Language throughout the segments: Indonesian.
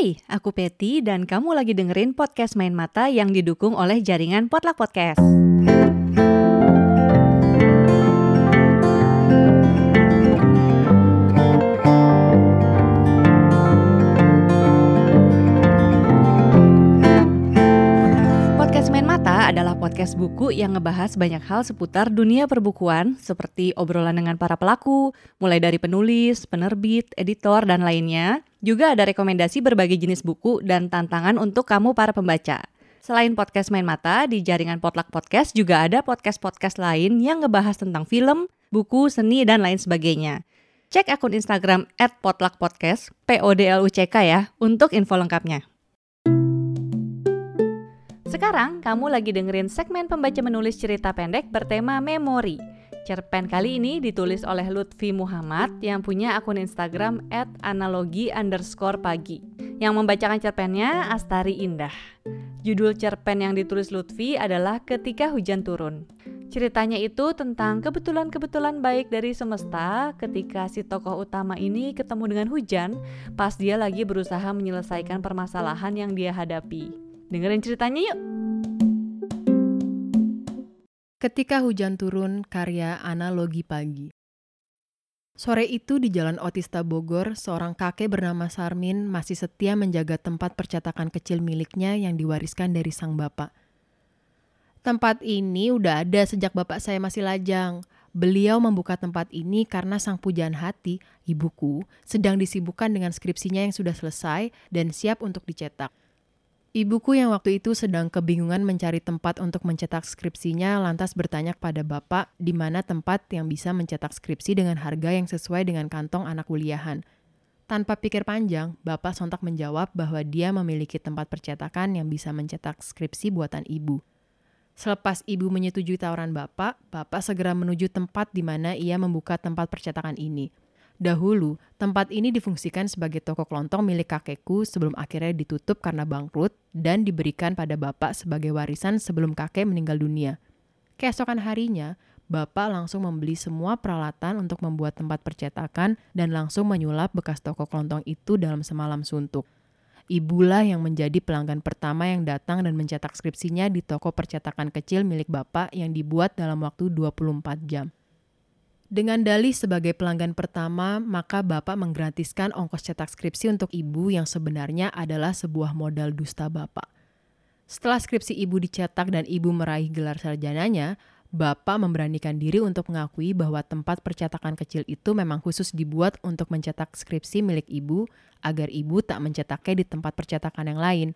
Hai, aku Peti dan kamu lagi dengerin podcast Main Mata yang didukung oleh jaringan Potluck Podcast. Adalah podcast buku yang ngebahas banyak hal seputar dunia perbukuan seperti obrolan dengan para pelaku, mulai dari penulis, penerbit, editor, dan lainnya. Juga ada rekomendasi berbagai jenis buku dan tantangan untuk kamu para pembaca. Selain podcast Main Mata, di jaringan Potluck Podcast juga ada podcast-podcast lain yang ngebahas tentang film, buku, seni, dan lain sebagainya. Cek akun Instagram @potluckpodcast, P-O-D-L-U-C-K ya, untuk info lengkapnya. Sekarang kamu lagi dengerin segmen pembaca menulis cerita pendek bertema memori. Cerpen kali ini ditulis oleh Lutfi Muhammad yang punya akun Instagram @analogi underscore pagi. Yang membacakan cerpennya Astari Indah. Judul cerpen yang ditulis Lutfi adalah Ketika Hujan Turun. Ceritanya itu tentang kebetulan-kebetulan baik dari semesta ketika si tokoh utama ini ketemu dengan hujan pas dia lagi berusaha menyelesaikan permasalahan yang dia hadapi. Dengerin ceritanya yuk. Ketika hujan turun, karya Analogi Pagi. Sore itu di Jalan Otista Bogor, seorang kakek bernama Sarmin masih setia menjaga tempat percetakan kecil miliknya yang diwariskan dari sang bapak. Tempat ini udah ada sejak bapak saya masih lajang. Beliau membuka tempat ini karena sang pujaan hati, ibuku, sedang disibukkan dengan skripsinya yang sudah selesai dan siap untuk dicetak. Ibuku yang waktu itu sedang kebingungan mencari tempat untuk mencetak skripsinya lantas bertanya kepada bapak di mana tempat yang bisa mencetak skripsi dengan harga yang sesuai dengan kantong anak kuliahan. Tanpa pikir panjang, bapak sontak menjawab bahwa dia memiliki tempat percetakan yang bisa mencetak skripsi buatan ibu. Selepas ibu menyetujui tawaran bapak, bapak segera menuju tempat di mana ia membuka tempat percetakan ini. Dahulu, tempat ini difungsikan sebagai toko kelontong milik kakekku sebelum akhirnya ditutup karena bangkrut dan diberikan pada bapak sebagai warisan sebelum kakek meninggal dunia. Keesokan harinya, bapak langsung membeli semua peralatan untuk membuat tempat percetakan dan langsung menyulap bekas toko kelontong itu dalam semalam suntuk. Ibulah yang menjadi pelanggan pertama yang datang dan mencetak skripsinya di toko percetakan kecil milik bapak yang dibuat dalam waktu 24 jam. Dengan dalih sebagai pelanggan pertama, maka Bapak menggratiskan ongkos cetak skripsi untuk ibu yang sebenarnya adalah sebuah modal dusta Bapak. Setelah skripsi ibu dicetak dan ibu meraih gelar sarjananya, Bapak memberanikan diri untuk mengakui bahwa tempat percetakan kecil itu memang khusus dibuat untuk mencetak skripsi milik ibu agar ibu tak mencetaknya di tempat percetakan yang lain.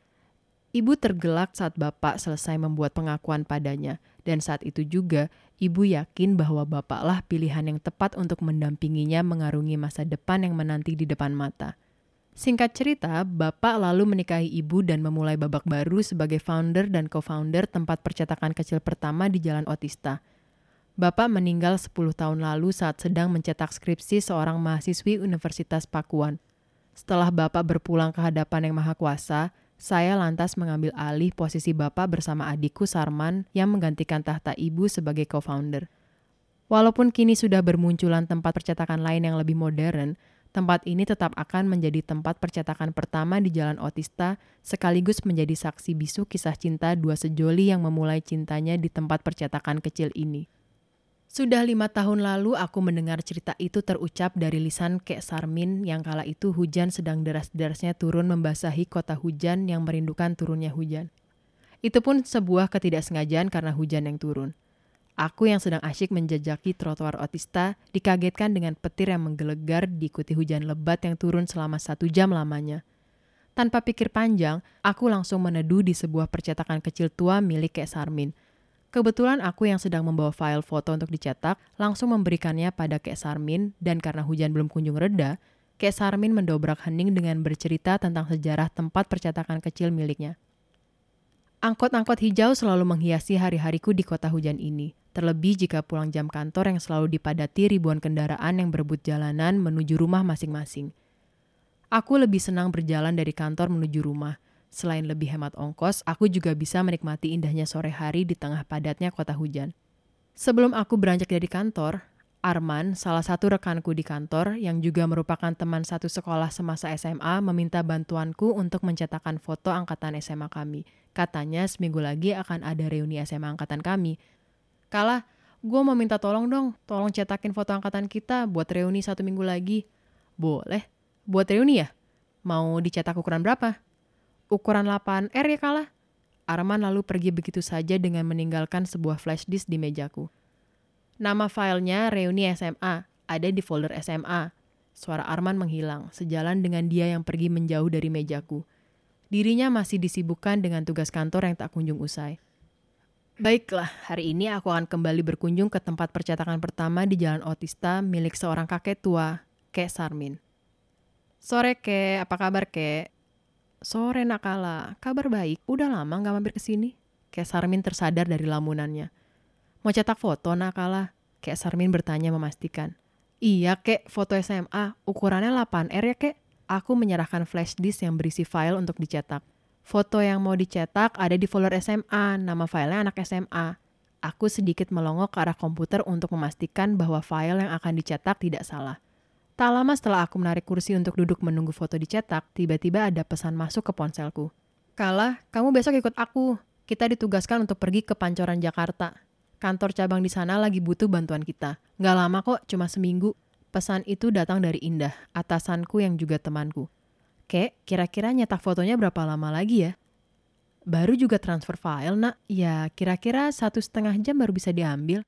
Ibu tergelak saat Bapak selesai membuat pengakuan padanya – dan saat itu juga, ibu yakin bahwa bapaklah pilihan yang tepat untuk mendampinginya mengarungi masa depan yang menanti di depan mata. Singkat cerita, bapak lalu menikahi ibu dan memulai babak baru sebagai founder dan co-founder tempat percetakan kecil pertama di Jalan Otista. Bapak meninggal 10 tahun lalu saat sedang mencetak skripsi seorang mahasiswi Universitas Pakuan. Setelah bapak berpulang ke hadapan Yang Maha Kuasa, saya lantas mengambil alih posisi bapak bersama adikku Sarman yang menggantikan tahta ibu sebagai co-founder. Walaupun kini sudah bermunculan tempat percetakan lain yang lebih modern, tempat ini tetap akan menjadi tempat percetakan pertama di Jalan Otista sekaligus menjadi saksi bisu kisah cinta dua sejoli yang memulai cintanya di tempat percetakan kecil ini. Sudah lima tahun lalu aku mendengar cerita itu terucap dari lisan Kek Sarmin yang kala itu hujan sedang deras-derasnya turun membasahi kota hujan yang merindukan turunnya hujan. Itu pun sebuah ketidaksengajaan karena hujan yang turun. Aku yang sedang asyik menjajaki trotoar otista dikagetkan dengan petir yang menggelegar diikuti hujan lebat yang turun selama satu jam lamanya. Tanpa pikir panjang, aku langsung meneduh di sebuah percetakan kecil tua milik Kek Sarmin – Kebetulan aku yang sedang membawa file foto untuk dicetak langsung memberikannya pada Kek Sarmin dan karena hujan belum kunjung reda, Kek Sarmin mendobrak hening dengan bercerita tentang sejarah tempat percetakan kecil miliknya. Angkot-angkot hijau selalu menghiasi hari-hariku di kota hujan ini, terlebih jika pulang jam kantor yang selalu dipadati ribuan kendaraan yang berebut jalanan menuju rumah masing-masing. Aku lebih senang berjalan dari kantor menuju rumah, Selain lebih hemat ongkos, aku juga bisa menikmati indahnya sore hari di tengah padatnya kota hujan. Sebelum aku beranjak dari kantor, Arman, salah satu rekanku di kantor yang juga merupakan teman satu sekolah semasa SMA, meminta bantuanku untuk mencetakkan foto angkatan SMA kami. Katanya seminggu lagi akan ada reuni SMA angkatan kami. Kalah, gue mau minta tolong dong, tolong cetakin foto angkatan kita buat reuni satu minggu lagi. Boleh. Buat reuni ya? Mau dicetak ukuran berapa? Ukuran 8R ya kalah. Arman lalu pergi begitu saja dengan meninggalkan sebuah flash disk di mejaku. Nama filenya Reuni SMA, ada di folder SMA. Suara Arman menghilang, sejalan dengan dia yang pergi menjauh dari mejaku. Dirinya masih disibukkan dengan tugas kantor yang tak kunjung usai. Baiklah, hari ini aku akan kembali berkunjung ke tempat percetakan pertama di Jalan Otista milik seorang kakek tua, Kek Sarmin. Sore, Kek. Apa kabar, Kek? Sore, Nakala. Kabar baik. Udah lama gak mampir ke sini. Kek Sarmin tersadar dari lamunannya. Mau cetak foto nakala? Kayak Sarmin bertanya memastikan. Iya kek, foto SMA. Ukurannya 8R ya kek. Aku menyerahkan flash disk yang berisi file untuk dicetak. Foto yang mau dicetak ada di folder SMA, nama filenya anak SMA. Aku sedikit melongok ke arah komputer untuk memastikan bahwa file yang akan dicetak tidak salah. Tak lama setelah aku menarik kursi untuk duduk menunggu foto dicetak, tiba-tiba ada pesan masuk ke ponselku. Kala, kamu besok ikut aku. Kita ditugaskan untuk pergi ke Pancoran Jakarta kantor cabang di sana lagi butuh bantuan kita. Nggak lama kok, cuma seminggu. Pesan itu datang dari Indah, atasanku yang juga temanku. Kek, kira-kira nyetak fotonya berapa lama lagi ya? Baru juga transfer file, nak. Ya, kira-kira satu setengah jam baru bisa diambil.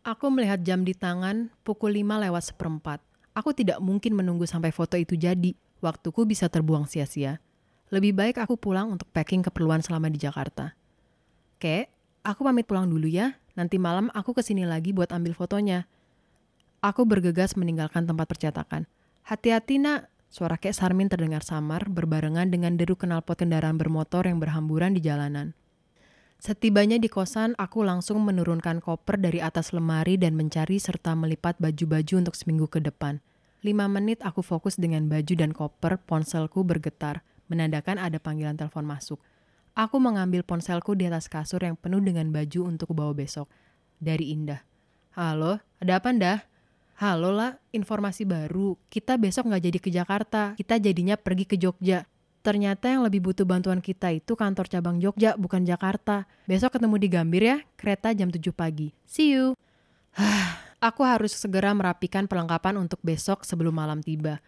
Aku melihat jam di tangan, pukul lima lewat seperempat. Aku tidak mungkin menunggu sampai foto itu jadi. Waktuku bisa terbuang sia-sia. Lebih baik aku pulang untuk packing keperluan selama di Jakarta. Kek, aku pamit pulang dulu ya. Nanti malam aku ke sini lagi buat ambil fotonya. Aku bergegas meninggalkan tempat percetakan. Hati-hati nak, suara kek Sarmin terdengar samar berbarengan dengan deru knalpot kendaraan bermotor yang berhamburan di jalanan. Setibanya di kosan, aku langsung menurunkan koper dari atas lemari dan mencari serta melipat baju-baju untuk seminggu ke depan. Lima menit aku fokus dengan baju dan koper, ponselku bergetar, menandakan ada panggilan telepon masuk. Aku mengambil ponselku di atas kasur yang penuh dengan baju untuk bawa besok. Dari Indah. Halo, ada apa ndah? Halo lah, informasi baru. Kita besok nggak jadi ke Jakarta. Kita jadinya pergi ke Jogja. Ternyata yang lebih butuh bantuan kita itu kantor cabang Jogja, bukan Jakarta. Besok ketemu di Gambir ya, kereta jam 7 pagi. See you. Aku harus segera merapikan perlengkapan untuk besok sebelum malam tiba.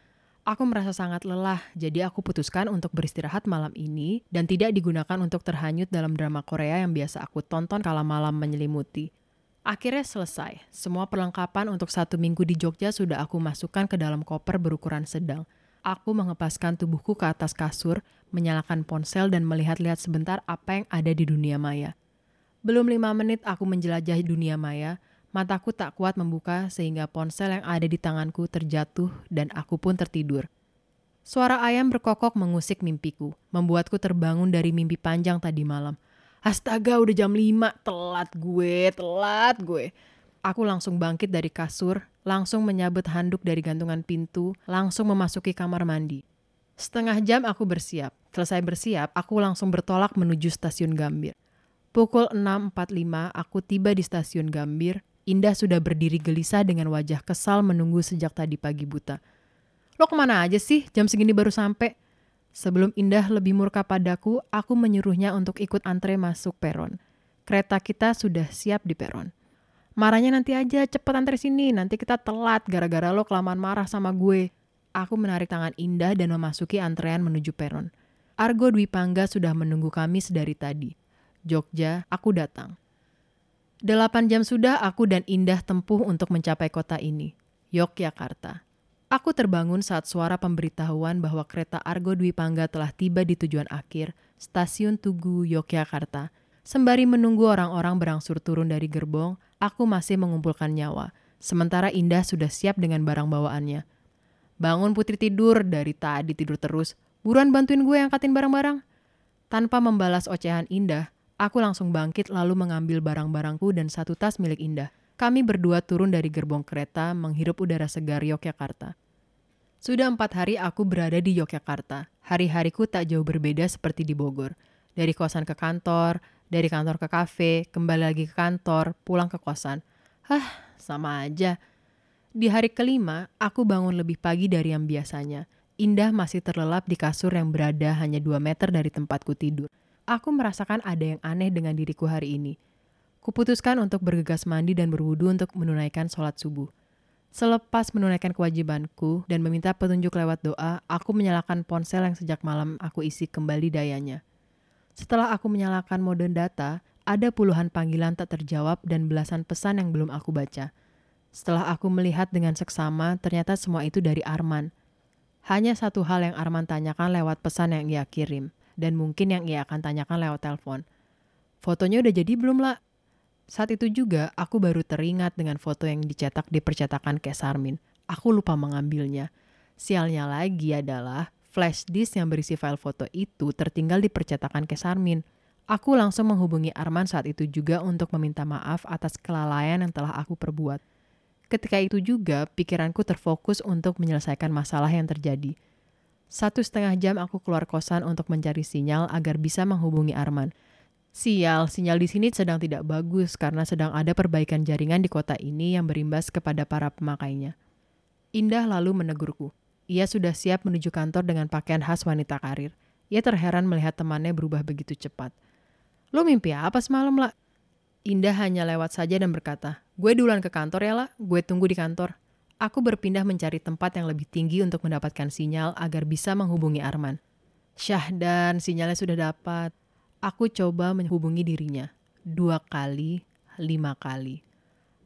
Aku merasa sangat lelah, jadi aku putuskan untuk beristirahat malam ini dan tidak digunakan untuk terhanyut dalam drama Korea yang biasa aku tonton kala malam menyelimuti. Akhirnya selesai, semua perlengkapan untuk satu minggu di Jogja sudah aku masukkan ke dalam koper berukuran sedang. Aku mengepaskan tubuhku ke atas kasur, menyalakan ponsel dan melihat-lihat sebentar apa yang ada di dunia maya. Belum lima menit aku menjelajahi dunia maya, Mataku tak kuat membuka sehingga ponsel yang ada di tanganku terjatuh dan aku pun tertidur. Suara ayam berkokok mengusik mimpiku, membuatku terbangun dari mimpi panjang tadi malam. Astaga, udah jam 5, telat gue, telat gue. Aku langsung bangkit dari kasur, langsung menyabet handuk dari gantungan pintu, langsung memasuki kamar mandi. Setengah jam aku bersiap. Selesai bersiap, aku langsung bertolak menuju stasiun Gambir. Pukul 6.45 aku tiba di stasiun Gambir Indah sudah berdiri gelisah dengan wajah kesal menunggu sejak tadi pagi buta. Lo ke mana aja sih? Jam segini baru sampai. Sebelum Indah lebih murka padaku, aku menyuruhnya untuk ikut antre masuk peron. Kereta kita sudah siap di peron. Marahnya nanti aja, cepet antre sini. Nanti kita telat gara-gara lo kelamaan marah sama gue. Aku menarik tangan Indah dan memasuki antrean menuju peron. Argo Dwi Pangga sudah menunggu kami sedari tadi. Jogja, aku datang. Delapan jam sudah aku dan Indah tempuh untuk mencapai kota ini, Yogyakarta. Aku terbangun saat suara pemberitahuan bahwa kereta Argo Dwi Pangga telah tiba di tujuan akhir, stasiun Tugu, Yogyakarta. Sembari menunggu orang-orang berangsur turun dari gerbong, aku masih mengumpulkan nyawa. Sementara Indah sudah siap dengan barang bawaannya. Bangun putri tidur, dari tadi tidur terus. Buruan bantuin gue angkatin barang-barang. Tanpa membalas ocehan Indah, Aku langsung bangkit lalu mengambil barang-barangku dan satu tas milik Indah. Kami berdua turun dari gerbong kereta menghirup udara segar Yogyakarta. Sudah empat hari aku berada di Yogyakarta. Hari-hariku tak jauh berbeda seperti di Bogor. Dari kosan ke kantor, dari kantor ke kafe, kembali lagi ke kantor, pulang ke kosan. Hah, sama aja. Di hari kelima, aku bangun lebih pagi dari yang biasanya. Indah masih terlelap di kasur yang berada hanya 2 meter dari tempatku tidur. Aku merasakan ada yang aneh dengan diriku hari ini. Kuputuskan untuk bergegas mandi dan berwudu untuk menunaikan sholat subuh. Selepas menunaikan kewajibanku dan meminta petunjuk lewat doa, aku menyalakan ponsel yang sejak malam aku isi kembali dayanya. Setelah aku menyalakan mode data, ada puluhan panggilan tak terjawab dan belasan pesan yang belum aku baca. Setelah aku melihat dengan seksama, ternyata semua itu dari Arman. Hanya satu hal yang Arman tanyakan lewat pesan yang ia kirim, dan mungkin yang ia akan tanyakan lewat telepon. Fotonya udah jadi belum lah? Saat itu juga, aku baru teringat dengan foto yang dicetak di percetakan Kesarmin. Aku lupa mengambilnya. Sialnya lagi adalah flash disk yang berisi file foto itu tertinggal di percetakan Kesarmin. Aku langsung menghubungi Arman saat itu juga untuk meminta maaf atas kelalaian yang telah aku perbuat. Ketika itu juga, pikiranku terfokus untuk menyelesaikan masalah yang terjadi. Satu setengah jam aku keluar kosan untuk mencari sinyal agar bisa menghubungi Arman. Sial, sinyal di sini sedang tidak bagus karena sedang ada perbaikan jaringan di kota ini yang berimbas kepada para pemakainya. Indah lalu menegurku. Ia sudah siap menuju kantor dengan pakaian khas wanita karir. Ia terheran melihat temannya berubah begitu cepat. Lo mimpi apa semalam, lah? Indah hanya lewat saja dan berkata, gue duluan ke kantor ya lah, gue tunggu di kantor. Aku berpindah mencari tempat yang lebih tinggi untuk mendapatkan sinyal agar bisa menghubungi Arman. Syahdan, sinyalnya sudah dapat. Aku coba menghubungi dirinya. Dua kali, lima kali.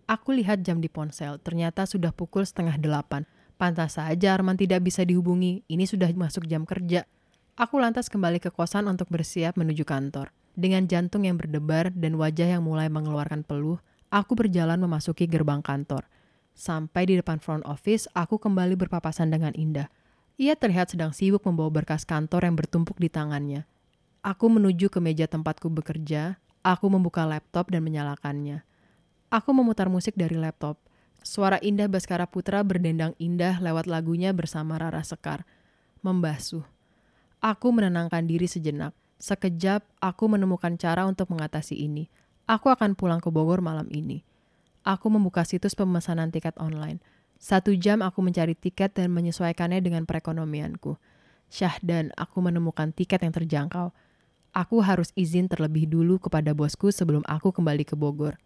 Aku lihat jam di ponsel, ternyata sudah pukul setengah delapan. Pantas saja Arman tidak bisa dihubungi, ini sudah masuk jam kerja. Aku lantas kembali ke kosan untuk bersiap menuju kantor. Dengan jantung yang berdebar dan wajah yang mulai mengeluarkan peluh, aku berjalan memasuki gerbang kantor. Sampai di depan front office, aku kembali berpapasan dengan Indah. Ia terlihat sedang sibuk membawa berkas kantor yang bertumpuk di tangannya. Aku menuju ke meja tempatku bekerja, aku membuka laptop dan menyalakannya. Aku memutar musik dari laptop. Suara Indah Baskara Putra berdendang indah lewat lagunya bersama Rara Sekar. Membasuh. Aku menenangkan diri sejenak. Sekejap, aku menemukan cara untuk mengatasi ini. Aku akan pulang ke Bogor malam ini. Aku membuka situs pemesanan tiket online. Satu jam aku mencari tiket dan menyesuaikannya dengan perekonomianku. Syahdan, aku menemukan tiket yang terjangkau. Aku harus izin terlebih dulu kepada bosku sebelum aku kembali ke Bogor.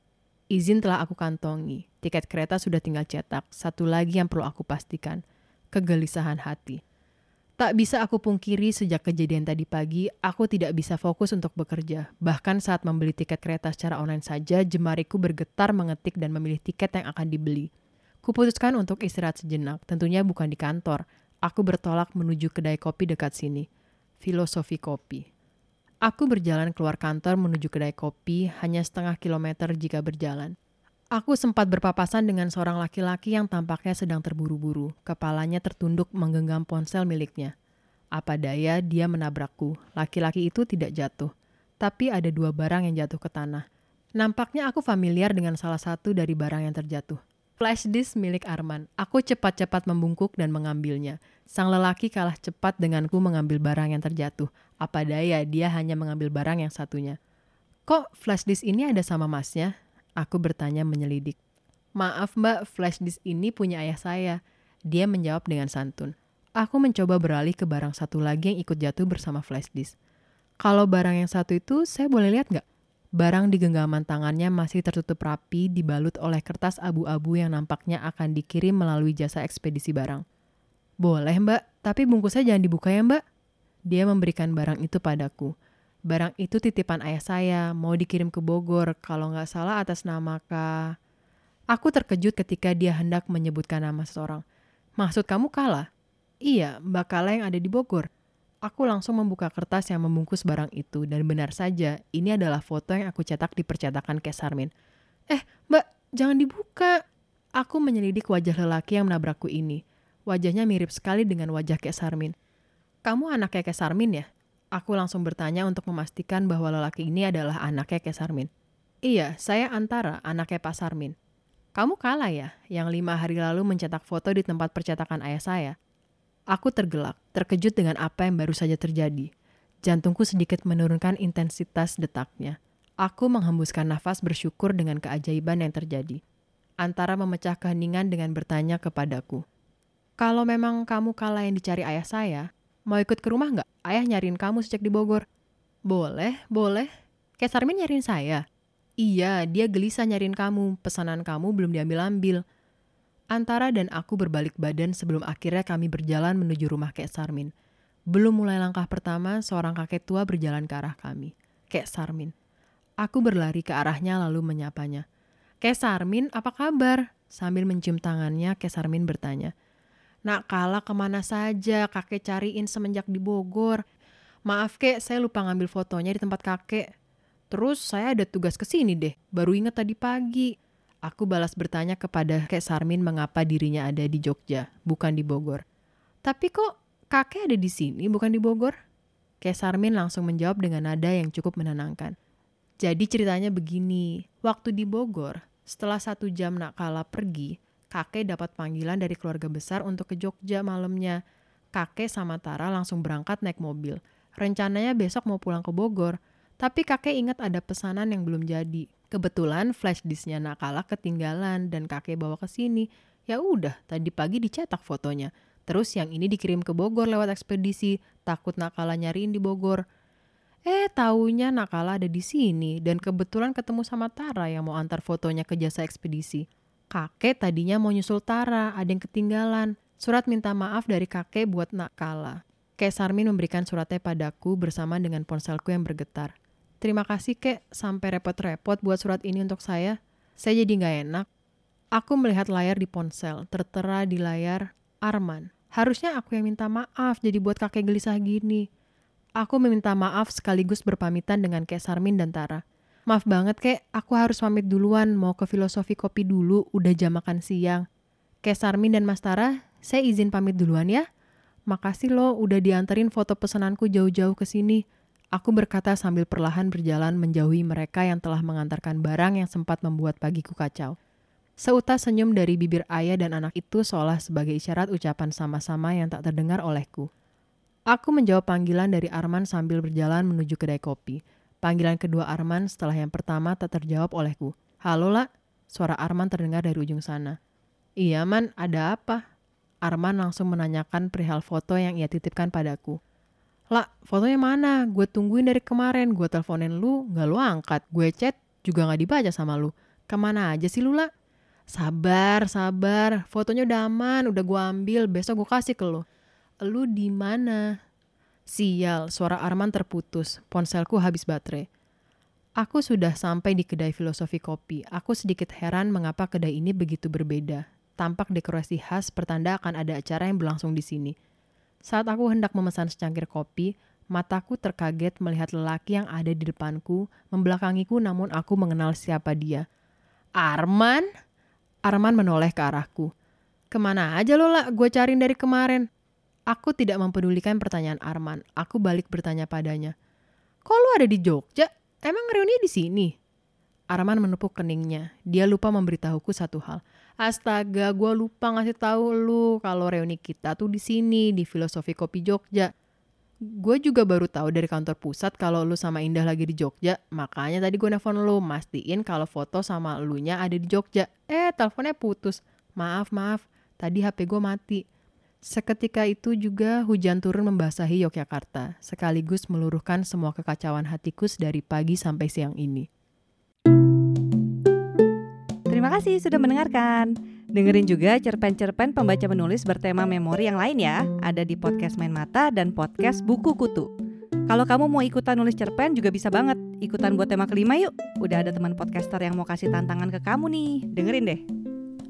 Izin telah aku kantongi. Tiket kereta sudah tinggal cetak. Satu lagi yang perlu aku pastikan. Kegelisahan hati. Tak bisa aku pungkiri sejak kejadian tadi pagi, aku tidak bisa fokus untuk bekerja. Bahkan saat membeli tiket kereta secara online saja, jemariku bergetar mengetik dan memilih tiket yang akan dibeli. Kuputuskan untuk istirahat sejenak, tentunya bukan di kantor. Aku bertolak menuju kedai kopi dekat sini. Filosofi Kopi. Aku berjalan keluar kantor menuju kedai kopi hanya setengah kilometer jika berjalan. Aku sempat berpapasan dengan seorang laki-laki yang tampaknya sedang terburu-buru. Kepalanya tertunduk menggenggam ponsel miliknya. Apa daya dia menabrakku. Laki-laki itu tidak jatuh. Tapi ada dua barang yang jatuh ke tanah. Nampaknya aku familiar dengan salah satu dari barang yang terjatuh. Flash disk milik Arman. Aku cepat-cepat membungkuk dan mengambilnya. Sang lelaki kalah cepat denganku mengambil barang yang terjatuh. Apa daya dia hanya mengambil barang yang satunya. Kok flash disk ini ada sama masnya? Aku bertanya menyelidik. Maaf mbak, flash disk ini punya ayah saya. Dia menjawab dengan santun. Aku mencoba beralih ke barang satu lagi yang ikut jatuh bersama flash disk. Kalau barang yang satu itu, saya boleh lihat nggak? Barang di genggaman tangannya masih tertutup rapi, dibalut oleh kertas abu-abu yang nampaknya akan dikirim melalui jasa ekspedisi barang. Boleh mbak, tapi bungkusnya jangan dibuka ya mbak. Dia memberikan barang itu padaku. Barang itu titipan ayah saya, mau dikirim ke Bogor, kalau nggak salah atas nama Kak. Aku terkejut ketika dia hendak menyebutkan nama seseorang. Maksud kamu kalah? Iya, Mbak Kala yang ada di Bogor. Aku langsung membuka kertas yang membungkus barang itu dan benar saja, ini adalah foto yang aku cetak di percetakan Kesarmin. Eh, Mbak, jangan dibuka. Aku menyelidik wajah lelaki yang menabrakku ini. Wajahnya mirip sekali dengan wajah Kesarmin. Kamu anaknya Kesarmin ya? Aku langsung bertanya untuk memastikan bahwa lelaki ini adalah anaknya Kesarmin. Iya, saya Antara, anaknya Pak Sarmin. Kamu kalah ya, yang lima hari lalu mencetak foto di tempat percetakan ayah saya. Aku tergelak, terkejut dengan apa yang baru saja terjadi. Jantungku sedikit menurunkan intensitas detaknya. Aku menghembuskan nafas bersyukur dengan keajaiban yang terjadi. Antara memecah keheningan dengan bertanya kepadaku. Kalau memang kamu kalah yang dicari ayah saya, mau ikut ke rumah nggak? Ayah nyariin kamu sejak di Bogor. Boleh, boleh. Kayak Sarmin nyariin saya. Iya, dia gelisah nyariin kamu. Pesanan kamu belum diambil-ambil. Antara dan aku berbalik badan sebelum akhirnya kami berjalan menuju rumah Kek Sarmin. Belum mulai langkah pertama, seorang kakek tua berjalan ke arah kami. Kek Sarmin. Aku berlari ke arahnya lalu menyapanya. Kek Sarmin, apa kabar? Sambil mencium tangannya, Kek Sarmin bertanya. Nak kalah ke mana saja, kakek cariin semenjak di Bogor. Maaf kek, saya lupa ngambil fotonya di tempat kakek. Terus saya ada tugas ke sini deh, baru inget tadi pagi. Aku balas bertanya kepada Kek Sarmin mengapa dirinya ada di Jogja, bukan di Bogor. Tapi kok kakek ada di sini, bukan di Bogor? Kek Sarmin langsung menjawab dengan nada yang cukup menenangkan. Jadi ceritanya begini, waktu di Bogor, setelah satu jam nak kala pergi, kakek dapat panggilan dari keluarga besar untuk ke Jogja malamnya. Kakek sama Tara langsung berangkat naik mobil. Rencananya besok mau pulang ke Bogor, tapi kakek ingat ada pesanan yang belum jadi. Kebetulan flash disknya Nakala ketinggalan dan kakek bawa ke sini. Ya udah, tadi pagi dicetak fotonya. Terus yang ini dikirim ke Bogor lewat ekspedisi, takut Nakala nyariin di Bogor. Eh, taunya Nakala ada di sini dan kebetulan ketemu sama Tara yang mau antar fotonya ke jasa ekspedisi. Kakek tadinya mau nyusul Tara, ada yang ketinggalan. Surat minta maaf dari kakek buat Nakala. Kek Sarmin memberikan suratnya padaku bersama dengan ponselku yang bergetar. Terima kasih kek, sampai repot-repot buat surat ini untuk saya. Saya jadi nggak enak. Aku melihat layar di ponsel, tertera di layar Arman. Harusnya aku yang minta maaf jadi buat kakek gelisah gini. Aku meminta maaf sekaligus berpamitan dengan Kek Sarmin dan Tara. Maaf banget kek, aku harus pamit duluan mau ke filosofi kopi dulu, udah jam makan siang. Kek Sarmin dan Mas Tara, saya izin pamit duluan ya. Makasih loh udah dianterin foto pesananku jauh-jauh ke sini. Aku berkata sambil perlahan berjalan menjauhi mereka yang telah mengantarkan barang yang sempat membuat pagiku kacau. Seutas senyum dari bibir ayah dan anak itu seolah sebagai isyarat ucapan sama-sama yang tak terdengar olehku. Aku menjawab panggilan dari Arman sambil berjalan menuju kedai kopi. Panggilan kedua Arman setelah yang pertama tak terjawab olehku. Halo lah, suara Arman terdengar dari ujung sana. Iya man, ada apa? Arman langsung menanyakan perihal foto yang ia titipkan padaku. Lah, fotonya mana? Gue tungguin dari kemarin. Gue teleponin lu, gak lu angkat. Gue chat, juga gak dibaca sama lu. Ke mana aja sih lu, lah? Sabar, sabar. Fotonya udah aman, udah gue ambil. Besok gue kasih ke lu. Lu di mana? Sial, suara Arman terputus. Ponselku habis baterai. Aku sudah sampai di kedai filosofi kopi. Aku sedikit heran mengapa kedai ini begitu berbeda. Tampak dekorasi khas pertanda akan ada acara yang berlangsung di sini. Saat aku hendak memesan secangkir kopi, mataku terkaget melihat lelaki yang ada di depanku, membelakangiku namun aku mengenal siapa dia. Arman? Arman menoleh ke arahku. Ke mana aja lo lah, gue cariin dari kemarin. Aku tidak mempedulikan pertanyaan Arman. Aku balik bertanya padanya. Kok lo ada di Jogja? Emang reuni di sini? Arman menepuk keningnya. Dia lupa memberitahuku satu hal. Astaga, gue lupa ngasih tahu lu kalau reuni kita tuh di sini di Filosofi Kopi Jogja. Gue juga baru tahu dari kantor pusat kalau lu sama Indah lagi di Jogja. Makanya tadi gue nelfon lu, mastiin kalau foto sama elunya ada di Jogja. Eh, teleponnya putus. Maaf, maaf. Tadi HP gue mati. Seketika itu juga hujan turun membasahi Yogyakarta, sekaligus meluruhkan semua kekacauan hatiku dari pagi sampai siang ini. Terima kasih sudah mendengarkan. Dengerin juga cerpen-cerpen pembaca menulis bertema memori yang lain ya. Ada di podcast Main Mata dan podcast Buku Kutu. Kalau kamu mau ikutan nulis cerpen juga bisa banget. Ikutan buat tema kelima yuk. Udah ada teman podcaster yang mau kasih tantangan ke kamu nih. Dengerin deh.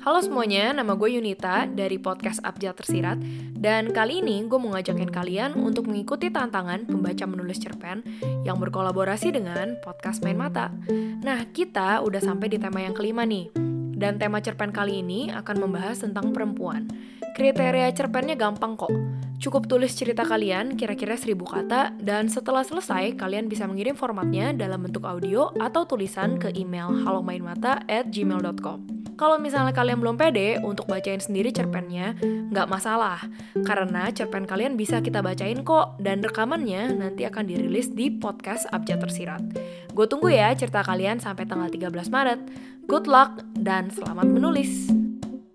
Halo semuanya, nama gue Yunita dari podcast Abjad Tersirat. Dan kali ini gue mau ngajakin kalian untuk mengikuti tantangan pembaca menulis cerpen Yang berkolaborasi dengan podcast Main Mata. Nah, kita udah sampai di tema yang kelima nih. Dan tema cerpen kali ini akan membahas tentang perempuan. Kriteria cerpennya gampang kok. Cukup tulis cerita kalian kira-kira seribu kata Dan setelah selesai, kalian bisa mengirim formatnya dalam bentuk audio atau tulisan ke email halomainmata at gmail.com Kalau misalnya kalian belum pede untuk bacain sendiri cerpennya, nggak masalah. Karena cerpen kalian bisa kita bacain kok, dan rekamannya nanti akan dirilis di podcast Abjad Tersirat. Gue tunggu ya cerita kalian sampai tanggal 13 Maret. Good luck dan selamat menulis!